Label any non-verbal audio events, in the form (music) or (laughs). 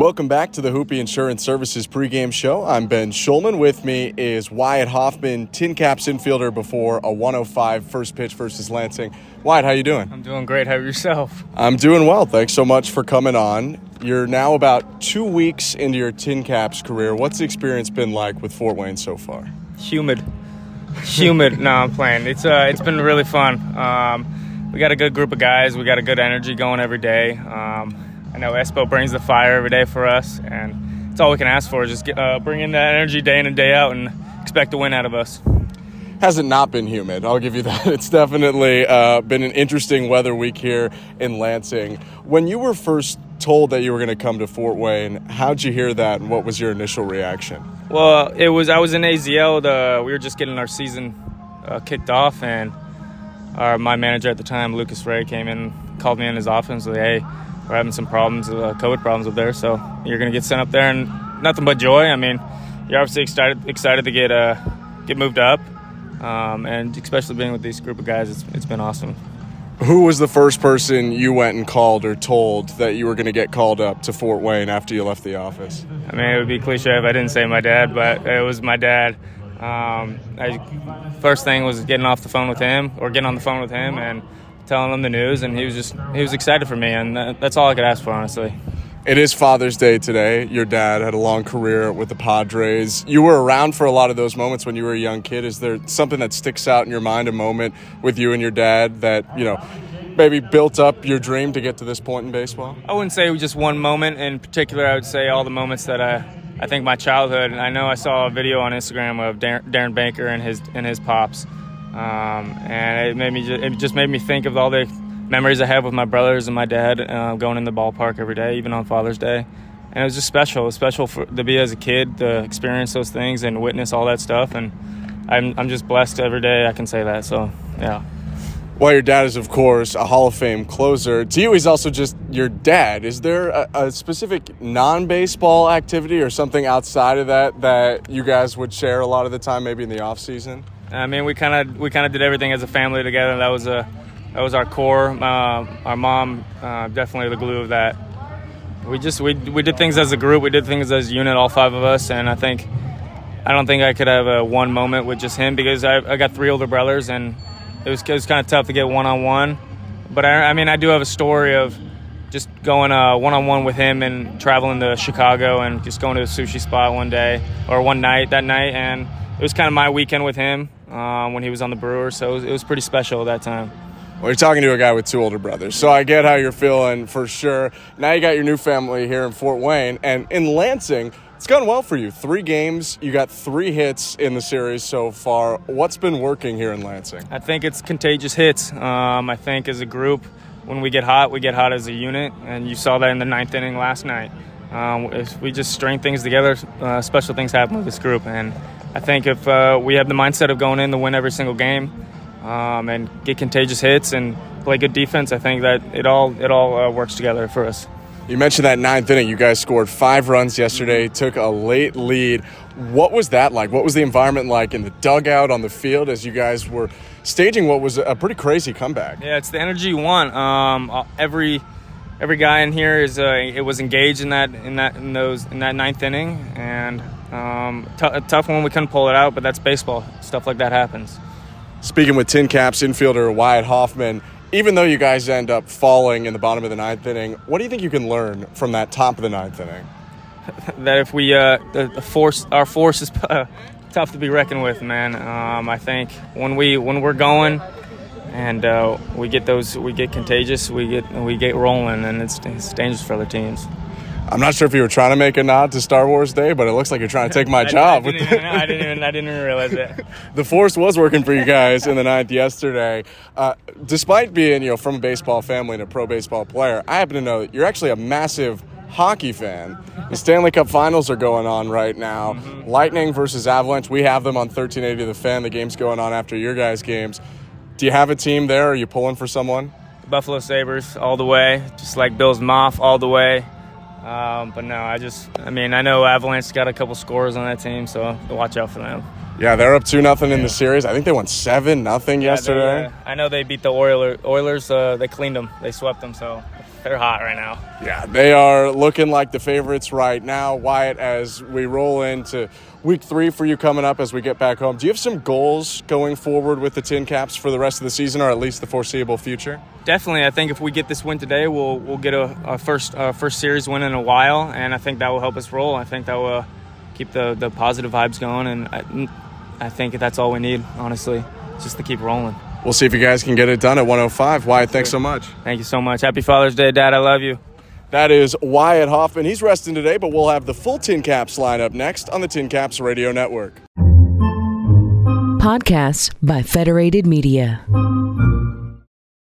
Welcome back to the Hoopy Insurance Services pregame show. I'm Ben Schulman. With me is Wyatt Hoffman, Tin Caps infielder before a 105 first pitch versus Lansing. Wyatt, how you doing? I'm doing great. How are yourself? I'm doing well. Thanks so much for coming on. You're now about two weeks into your Tin Caps career. What's the experience been like with Fort Wayne so far? Humid, humid. no, I'm playing. It's uh, it's been really fun. Um, we got a good group of guys. We got a good energy going every day. Um, I know Espo brings the fire every day for us, and it's all we can ask for. is Just get, uh, bring in that energy day in and day out, and expect a win out of us. Hasn't not been humid. I'll give you (laughs) that. It's definitely uh, been an interesting weather week here in Lansing. When you were first told that you were going to come to Fort Wayne, how'd you hear that, and what was your initial reaction? Well, it was I was in AZL. The, we were just getting our season uh, kicked off, and our my manager at the time, Lucas Ray, came in, called me in his office, and said, "Hey." We're having some problems, uh, COVID problems up there. So you're going to get sent up there, and nothing but joy. I mean, you're obviously excited excited to get uh, get moved up, um, and especially being with this group of guys, it's, it's been awesome. Who was the first person you went and called or told that you were going to get called up to Fort Wayne after you left the office? I mean, it would be cliche if I didn't say my dad, but it was my dad. Um, I, first thing was getting off the phone with him or getting on the phone with him and telling him the news, and he was just he was excited for me, and that's all I could ask for, honestly. It is Father's Day today. Your dad had a long career with the Padres. You were around for a lot of those moments when you were a young kid. Is there something that sticks out in your mind, a moment with you and your dad that, you know, maybe built up your dream to get to this point in baseball? I wouldn't say just one moment in particular. I would say all the moments that I, I think my childhood. And I know I saw a video on Instagram of Darren Baker and his and his pops um, and it made me just, it just made me think of all the memories I have with my brothers and my dad uh, going in the ballpark every day, even on Father's Day. And it was just special. It was special for, to be as a kid to experience those things and witness all that stuff. And I'm I'm just blessed every day. I can say that. So yeah. Well, your dad is, of course, a Hall of Fame closer. To you, he's also just your dad. Is there a, a specific non baseball activity or something outside of that that you guys would share a lot of the time, maybe in the off season? I mean, we kind of we kind of did everything as a family together. That was a that was our core. Uh, our mom uh, definitely the glue of that. We just we we did things as a group. We did things as a unit, all five of us, and I think I don't think I could have a one moment with just him because I, I got three older brothers, and it was it was kind of tough to get one on one. But I, I mean, I do have a story of just going one on one with him and traveling to Chicago and just going to a sushi spot one day or one night that night and it was kind of my weekend with him um, when he was on the Brewers, so it was, it was pretty special at that time. Well, you're talking to a guy with two older brothers, so I get how you're feeling for sure. Now you got your new family here in Fort Wayne, and in Lansing, it's gone well for you. Three games, you got three hits in the series so far. What's been working here in Lansing? I think it's contagious hits. Um, I think as a group, when we get hot, we get hot as a unit, and you saw that in the ninth inning last night. Um, if we just string things together, uh, special things happen with this group, and I think if uh, we have the mindset of going in to win every single game um, and get contagious hits and play good defense, I think that it all it all uh, works together for us. You mentioned that ninth inning. You guys scored five runs yesterday, took a late lead. What was that like? What was the environment like in the dugout on the field as you guys were staging what was a pretty crazy comeback? Yeah, it's the energy you want. Um, uh, every every guy in here is uh, it was engaged in that in that in those in that ninth inning and um, t- a tough one. We couldn't pull it out, but that's baseball. Stuff like that happens. Speaking with Tin Caps infielder Wyatt Hoffman, even though you guys end up falling in the bottom of the ninth inning, what do you think you can learn from that top of the ninth inning? (laughs) that if we uh, the, the, force, our force is uh, (laughs) tough to be reckoned with, man. Um, I think when we when we're going and uh, we get those, we get contagious, we get we get rolling, and it's, it's dangerous for other teams. I'm not sure if you were trying to make a nod to Star Wars Day, but it looks like you're trying to take my (laughs) job. I, didn't even, I, didn't even, I didn't even realize it. (laughs) the force was working for you guys in the ninth yesterday. Uh, despite being, you know, from a baseball family and a pro baseball player, I happen to know that you're actually a massive hockey fan. The Stanley Cup Finals are going on right now. Mm-hmm. Lightning versus Avalanche. We have them on 1380 The Fan. The game's going on after your guys' games. Do you have a team there? Are you pulling for someone? Buffalo Sabres all the way, just like Bills Mafia all the way. Um, but no, I just, I mean, I know Avalanche got a couple scores on that team, so watch out for them. Yeah, they're up two nothing in the series. I think they won seven nothing yeah, yesterday. They, uh, I know they beat the Oilers. Oilers, uh, they cleaned them. They swept them. So They're hot right now. Yeah, they are looking like the favorites right now. Wyatt, as we roll into week three for you coming up as we get back home, do you have some goals going forward with the Tin Caps for the rest of the season or at least the foreseeable future? Definitely. I think if we get this win today, we'll we'll get a, a first uh, first series win in a while, and I think that will help us roll. I think that will keep the, the positive vibes going, and I, I think that's all we need, honestly, just to keep rolling. We'll see if you guys can get it done at 105. Wyatt, thanks so much. Thank you so much. Happy Father's Day, Dad. I love you. That is Wyatt Hoffman. He's resting today, but we'll have the full Tin Caps lineup next on the Tin Caps Radio Network. Podcasts by Federated Media.